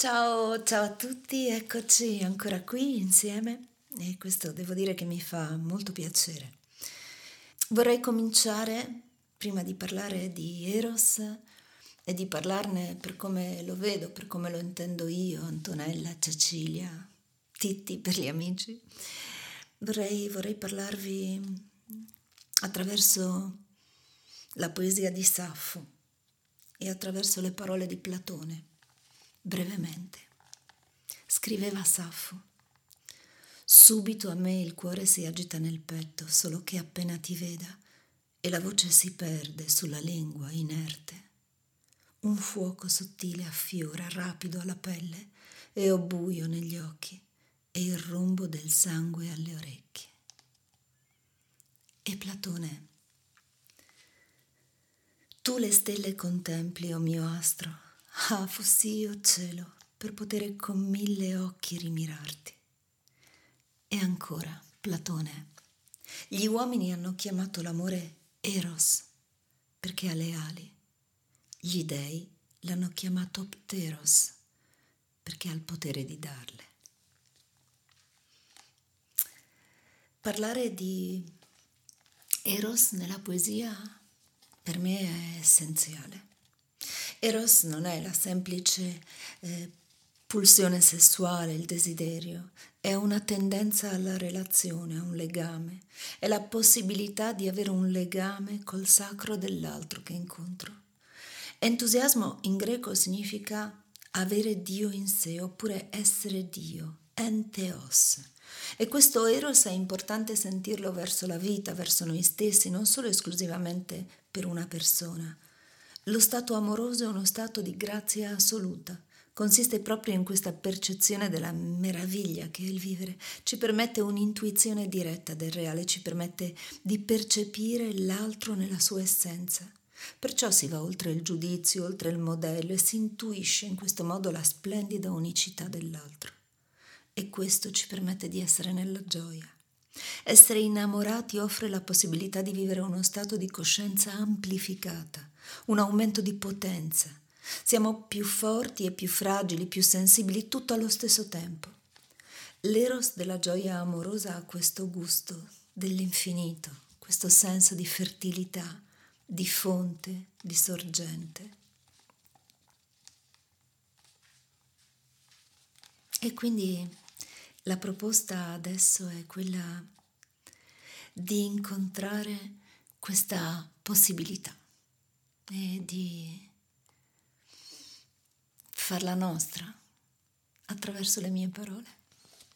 Ciao, ciao a tutti, eccoci ancora qui insieme e questo devo dire che mi fa molto piacere. Vorrei cominciare, prima di parlare di Eros e di parlarne per come lo vedo, per come lo intendo io, Antonella, Cecilia, Titti per gli amici, vorrei, vorrei parlarvi attraverso la poesia di Saffo e attraverso le parole di Platone brevemente. Scriveva Saffo. Subito a me il cuore si agita nel petto, solo che appena ti veda e la voce si perde sulla lingua inerte. Un fuoco sottile affiora rapido alla pelle e ho buio negli occhi e il rombo del sangue alle orecchie. E Platone, tu le stelle contempli, o oh mio astro, Ah, fossi io cielo per poter con mille occhi rimirarti. E ancora, Platone, gli uomini hanno chiamato l'amore Eros perché ha le ali. Gli dei l'hanno chiamato Pteros perché ha il potere di darle. Parlare di Eros nella poesia per me è essenziale. Eros non è la semplice eh, pulsione sessuale, il desiderio, è una tendenza alla relazione, a un legame, è la possibilità di avere un legame col sacro dell'altro che incontro. Entusiasmo in greco significa avere Dio in sé oppure essere Dio, enteos. E questo eros è importante sentirlo verso la vita, verso noi stessi, non solo esclusivamente per una persona, lo stato amoroso è uno stato di grazia assoluta. Consiste proprio in questa percezione della meraviglia che è il vivere. Ci permette un'intuizione diretta del reale, ci permette di percepire l'altro nella sua essenza. Perciò si va oltre il giudizio, oltre il modello e si intuisce in questo modo la splendida unicità dell'altro. E questo ci permette di essere nella gioia. Essere innamorati offre la possibilità di vivere uno stato di coscienza amplificata un aumento di potenza. Siamo più forti e più fragili, più sensibili, tutto allo stesso tempo. L'eros della gioia amorosa ha questo gusto dell'infinito, questo senso di fertilità, di fonte, di sorgente. E quindi la proposta adesso è quella di incontrare questa possibilità e di farla nostra attraverso le mie parole.